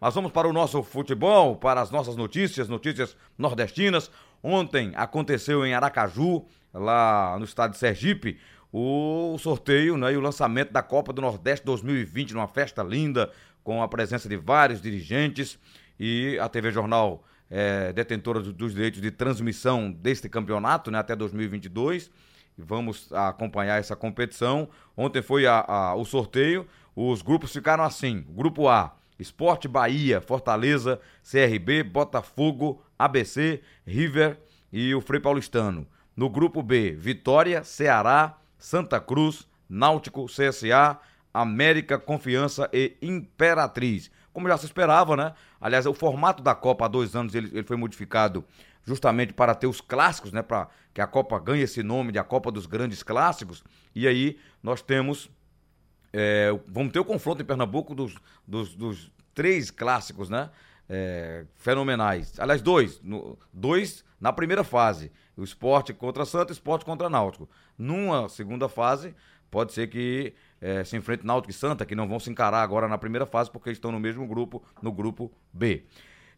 Mas vamos para o nosso futebol, para as nossas notícias, notícias nordestinas. Ontem aconteceu em Aracaju, lá no estado de Sergipe, o sorteio né, e o lançamento da Copa do Nordeste 2020, numa festa linda, com a presença de vários dirigentes e a TV Jornal é, detentora dos direitos de transmissão deste campeonato né, até 2022. Vamos acompanhar essa competição. Ontem foi a, a, o sorteio. Os grupos ficaram assim: Grupo A, Esporte Bahia, Fortaleza, CRB, Botafogo, ABC, River e o Frei Paulistano. No grupo B, Vitória, Ceará, Santa Cruz, Náutico, CSA, América, Confiança e Imperatriz. Como já se esperava, né? Aliás, o formato da Copa há dois anos ele, ele foi modificado justamente para ter os clássicos, né? Para que a Copa ganhe esse nome de a Copa dos Grandes Clássicos. E aí nós temos. É, vamos ter o confronto em Pernambuco dos, dos, dos três clássicos, né? É, fenomenais. Aliás, dois. No, dois na primeira fase. O esporte contra Santos, esporte contra Náutico. Numa segunda fase, pode ser que é, se enfrente Náutico e Santa, que não vão se encarar agora na primeira fase, porque estão no mesmo grupo, no grupo B.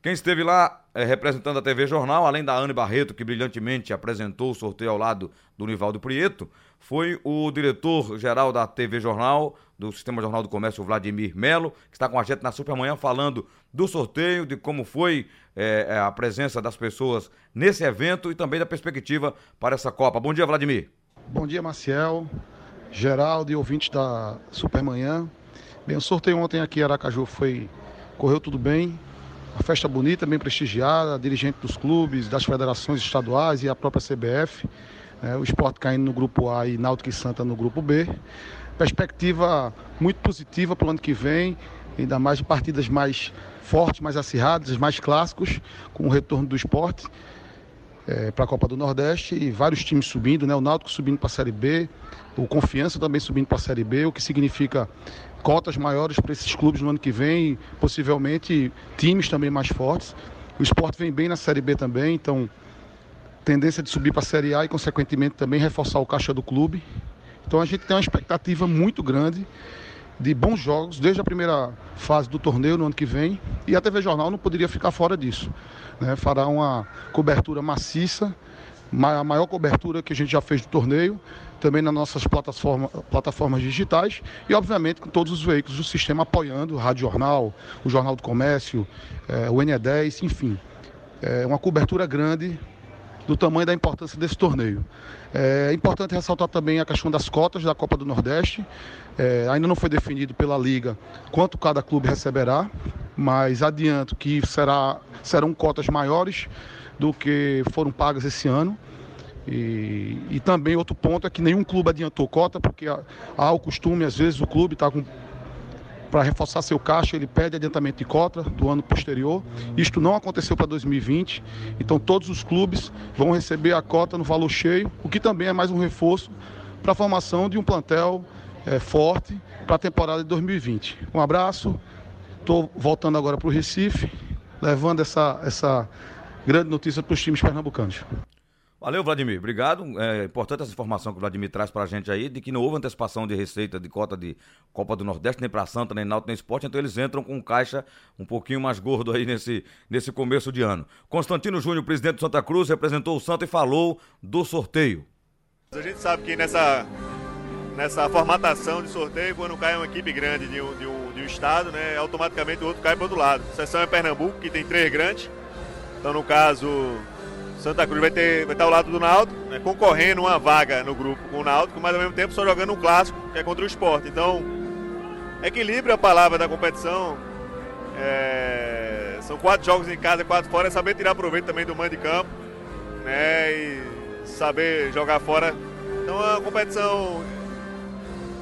Quem esteve lá é, representando a TV Jornal, além da Anne Barreto, que brilhantemente apresentou o sorteio ao lado do Nivaldo Prieto, foi o diretor-geral da TV Jornal, do Sistema Jornal do Comércio, Vladimir Melo, que está com a gente na Supermanhã falando do sorteio, de como foi é, a presença das pessoas nesse evento e também da perspectiva para essa Copa. Bom dia, Vladimir. Bom dia, Marcial, Geraldo e ouvintes da Supermanhã. Bem, o sorteio ontem aqui em Aracaju foi correu tudo bem. Uma festa bonita, bem prestigiada, dirigente dos clubes, das federações estaduais e a própria CBF. Né, o esporte caindo no grupo A e Náutico e Santa no grupo B. Perspectiva muito positiva para o ano que vem, ainda mais de partidas mais fortes, mais acirradas, mais clássicos, com o retorno do esporte é, para a Copa do Nordeste e vários times subindo, né? O Náutico subindo para a Série B, o Confiança também subindo para a Série B, o que significa cotas maiores para esses clubes no ano que vem, possivelmente times também mais fortes. O esporte vem bem na Série B também, então tendência de subir para a Série A e, consequentemente, também reforçar o caixa do clube. Então a gente tem uma expectativa muito grande de bons jogos desde a primeira fase do torneio no ano que vem e a TV Jornal não poderia ficar fora disso. Né? Fará uma cobertura maciça, a maior cobertura que a gente já fez do torneio, também nas nossas plataforma, plataformas digitais e, obviamente, com todos os veículos do sistema apoiando, o Rádio Jornal, o Jornal do Comércio, é, o NE10, enfim. É uma cobertura grande do tamanho da importância desse torneio. É importante ressaltar também a questão das cotas da Copa do Nordeste. É, ainda não foi definido pela Liga quanto cada clube receberá, mas adianto que será, serão cotas maiores do que foram pagas esse ano. E, e, também outro ponto é que nenhum clube adiantou cota, porque há, há o costume, às vezes, o clube está com para reforçar seu caixa, ele pede adiantamento de cota do ano posterior. Isto não aconteceu para 2020, então todos os clubes vão receber a cota no valor cheio, o que também é mais um reforço para a formação de um plantel é, forte para a temporada de 2020. Um abraço, estou voltando agora para o Recife, levando essa, essa grande notícia para os times pernambucanos. Valeu, Vladimir. Obrigado. É importante essa informação que o Vladimir traz pra gente aí, de que não houve antecipação de receita de cota de Copa do Nordeste, nem pra Santa, nem Náutico, nem Esporte, então eles entram com caixa um pouquinho mais gordo aí nesse, nesse começo de ano. Constantino Júnior, presidente do Santa Cruz, representou o Santa e falou do sorteio. A gente sabe que nessa, nessa formatação de sorteio, quando cai uma equipe grande de um, de um, de um estado, né, automaticamente o outro cai para outro lado. A exceção é Pernambuco, que tem três grandes. Então, no caso, Santa Cruz vai, ter, vai estar ao lado do Náutico, né, concorrendo uma vaga no grupo com o Náutico, mas ao mesmo tempo só jogando um clássico, que é contra o esporte. Então, equilíbrio a palavra da competição. É, são quatro jogos em casa, quatro fora, é saber tirar proveito também do mando de campo, né? E saber jogar fora. Então é uma competição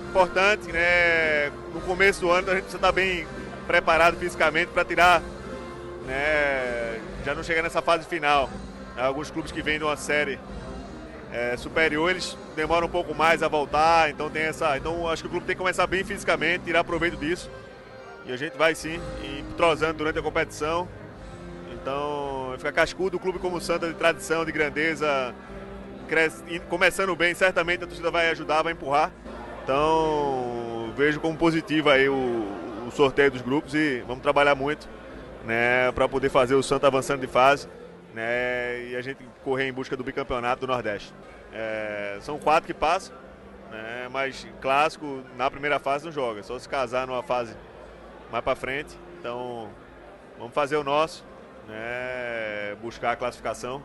importante, né? No começo do ano a gente precisa estar bem preparado fisicamente para tirar, né? Já não chegar nessa fase final. Alguns clubes que vêm de uma série é, superior, eles demoram um pouco mais a voltar, então tem essa. Então acho que o clube tem que começar bem fisicamente, tirar proveito disso. E a gente vai sim entrosando durante a competição. Então fica cascudo o clube como o Santa de tradição, de grandeza, cresce, começando bem, certamente a torcida vai ajudar, vai empurrar. Então vejo como positivo aí o, o sorteio dos grupos e vamos trabalhar muito né, para poder fazer o Santa avançando de fase né, e a gente correr em busca do bicampeonato do Nordeste. É, são quatro que passam, né, mas clássico na primeira fase não joga, só se casar numa fase mais para frente. Então vamos fazer o nosso, né, buscar a classificação.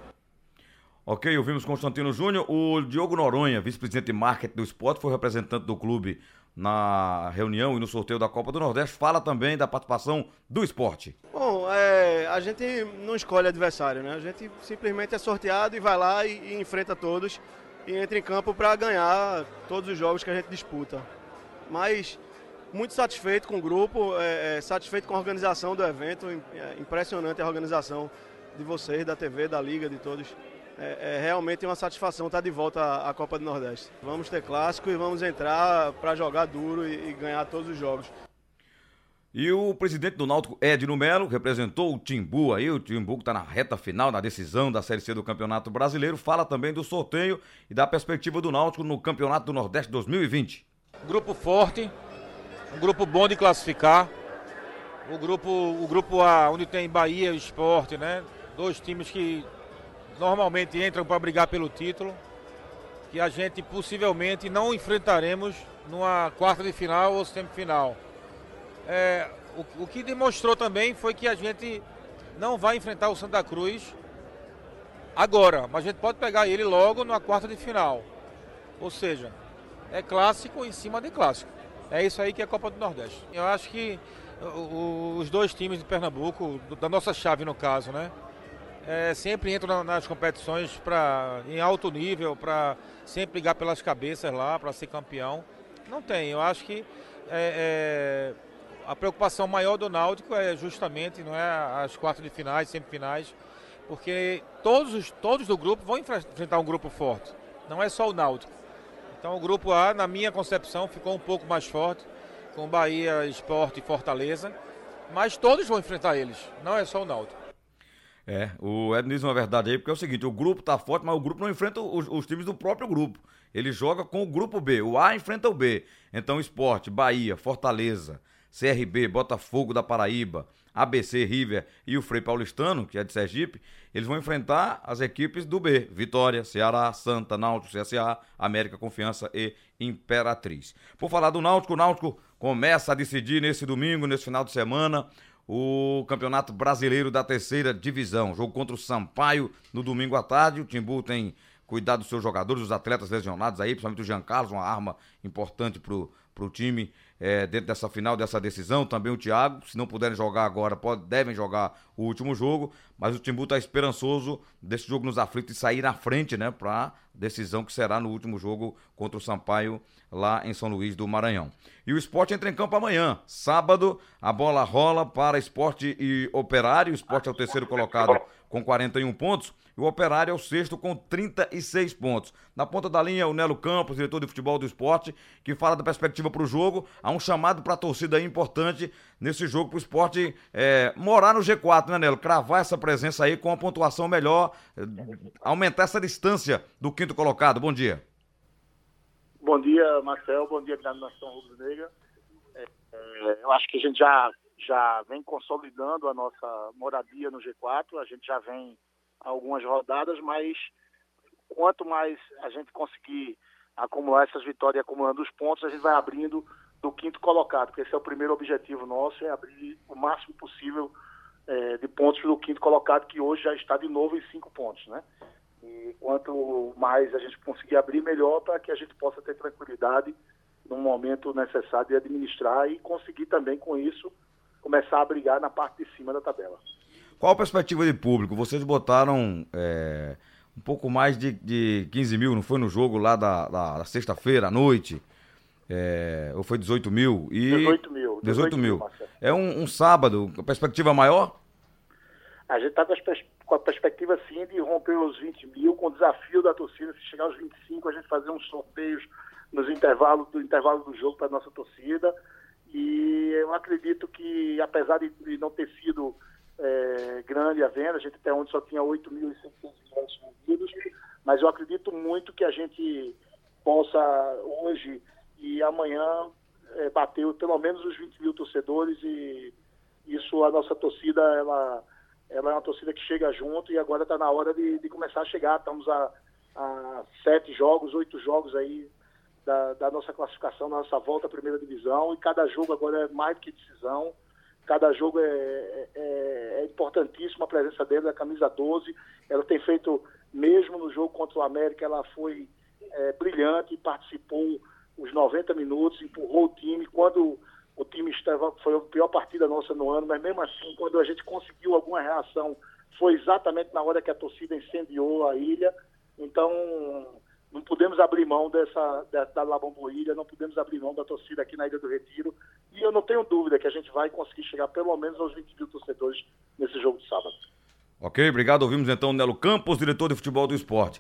Ok, ouvimos Constantino Júnior. O Diogo Noronha, vice-presidente de marketing do esporte, foi representante do clube na reunião e no sorteio da Copa do Nordeste. Fala também da participação do esporte. Bom, é, a gente não escolhe adversário, né? A gente simplesmente é sorteado e vai lá e, e enfrenta todos e entra em campo para ganhar todos os jogos que a gente disputa. Mas muito satisfeito com o grupo, é, é, satisfeito com a organização do evento, é impressionante a organização de vocês, da TV, da Liga, de todos é, é realmente uma satisfação estar de volta à Copa do Nordeste. Vamos ter clássico e vamos entrar para jogar duro e, e, ganhar todos os jogos. E o presidente do Náutico, Edno Melo, representou o Timbu aí, o Timbu que está na reta final, na decisão da Série C do Campeonato Brasileiro, fala também do sorteio e da perspectiva do Náutico no Campeonato do Nordeste 2020. Grupo forte, um grupo bom de classificar, o grupo, o grupo A, onde tem Bahia e Esporte, né? Dois times que normalmente entram para brigar pelo título, que a gente possivelmente não enfrentaremos numa quarta de final ou semifinal. É, o, o que demonstrou também foi que a gente não vai enfrentar o Santa Cruz agora, mas a gente pode pegar ele logo na quarta de final. Ou seja, é clássico em cima de clássico. É isso aí que é a Copa do Nordeste. Eu acho que os dois times de Pernambuco, da nossa chave no caso, né? é, sempre entram nas competições pra, em alto nível, para sempre ligar pelas cabeças lá, para ser campeão. Não tem, eu acho que é, é, a preocupação maior do Náutico é justamente não é as quartas de finais, semifinais, porque todos, os, todos do grupo vão enfrentar um grupo forte, não é só o Náutico. Então o grupo A, na minha concepção, ficou um pouco mais forte, com Bahia, Esporte e Fortaleza, mas todos vão enfrentar eles, não é só o Náutico. É, o Edno diz uma verdade aí, porque é o seguinte, o grupo tá forte, mas o grupo não enfrenta os, os, times do próprio grupo. Ele joga com o grupo B, o A enfrenta o B. Então, Esporte, Bahia, Fortaleza, CRB, Botafogo da Paraíba, ABC, River e o Frei Paulistano, que é de Sergipe, eles vão enfrentar as equipes do B, Vitória, Ceará, Santa, Náutico, CSA, América, Confiança e Imperatriz. Por falar do Náutico, o Náutico começa a decidir nesse domingo, nesse final de semana, o Campeonato Brasileiro da Terceira Divisão. Jogo contra o Sampaio no domingo à tarde. O Timbu tem cuidado dos seus jogadores, dos atletas lesionados aí, principalmente o Jean Carlos, uma arma importante pro, pro time é, dentro dessa final, dessa decisão. Também o Thiago, se não puderem jogar agora, pode, devem jogar o último jogo. Mas o Timbu está esperançoso desse jogo nos aflitos e sair na frente, né, para decisão que será no último jogo contra o Sampaio lá em São Luís do Maranhão. E o esporte entra em campo amanhã, sábado, a bola rola para esporte e operário. O esporte é o terceiro colocado com 41 pontos e o Operário é o sexto com 36 pontos. Na ponta da linha, o Nelo Campos, diretor de futebol do esporte, que fala da perspectiva para o jogo. Há um chamado para a torcida importante nesse jogo para o esporte é, morar no G4, né, Nelo? Cravar essa presença aí com uma pontuação melhor, é, aumentar essa distância do quinto colocado. Bom dia. Bom dia, Marcel. Bom dia, grande nação rubro-negra. É, é, eu acho que a gente já, já vem consolidando a nossa moradia no G4. A gente já vem algumas rodadas, mas quanto mais a gente conseguir acumular essas vitórias e acumulando os pontos, a gente vai abrindo do quinto colocado, porque esse é o primeiro objetivo nosso, é abrir o máximo possível é, de pontos do quinto colocado, que hoje já está de novo em cinco pontos, né? E quanto mais a gente conseguir abrir, melhor para que a gente possa ter tranquilidade no momento necessário de administrar e conseguir também com isso começar a brigar na parte de cima da tabela. Qual a perspectiva de público? Vocês botaram é, um pouco mais de, de 15 mil, não foi no jogo lá da, da, da sexta-feira à noite? É, ou foi 18 mil? E... 18 mil. 18, 18 mil. mil é um, um, sábado, a perspectiva maior? A gente está com, com, a perspectiva sim de romper os 20 mil, com o desafio da torcida, se chegar aos 25, a gente fazer uns sorteios nos intervalos do intervalo do jogo para a nossa torcida. E eu acredito que, apesar de, de não ter sido é, grande a venda, a gente até onde só tinha 8.600 ingressos vendidos, mas eu acredito muito que a gente possa hoje e amanhã é, bater pelo menos os 20 mil torcedores e, isso a nossa torcida, ela, ela é uma torcida que chega junto e agora está na hora de, de, começar a chegar. Estamos a, a sete jogos, oito jogos aí da, da, nossa classificação, da nossa volta à primeira divisão e cada jogo agora é mais do que decisão. Cada jogo é, é, é importantíssimo a presença dele, a camisa 12. Ela tem feito, mesmo no jogo contra o América, ela foi é, brilhante, participou os 90 minutos, empurrou o time. Quando o time estava, foi a pior partida nossa no ano, mas mesmo assim, quando a gente conseguiu alguma reação, foi exatamente na hora que a torcida incendiou a ilha. Então, não podemos abrir mão dessa, da, Labomboilha, não podemos abrir mão da torcida aqui na Ilha do Retiro. E eu não tenho dúvida que a gente vai conseguir chegar pelo menos aos 20 mil torcedores nesse jogo de sábado. Ok, obrigado. Ouvimos então Nelo Campos, diretor de futebol do esporte.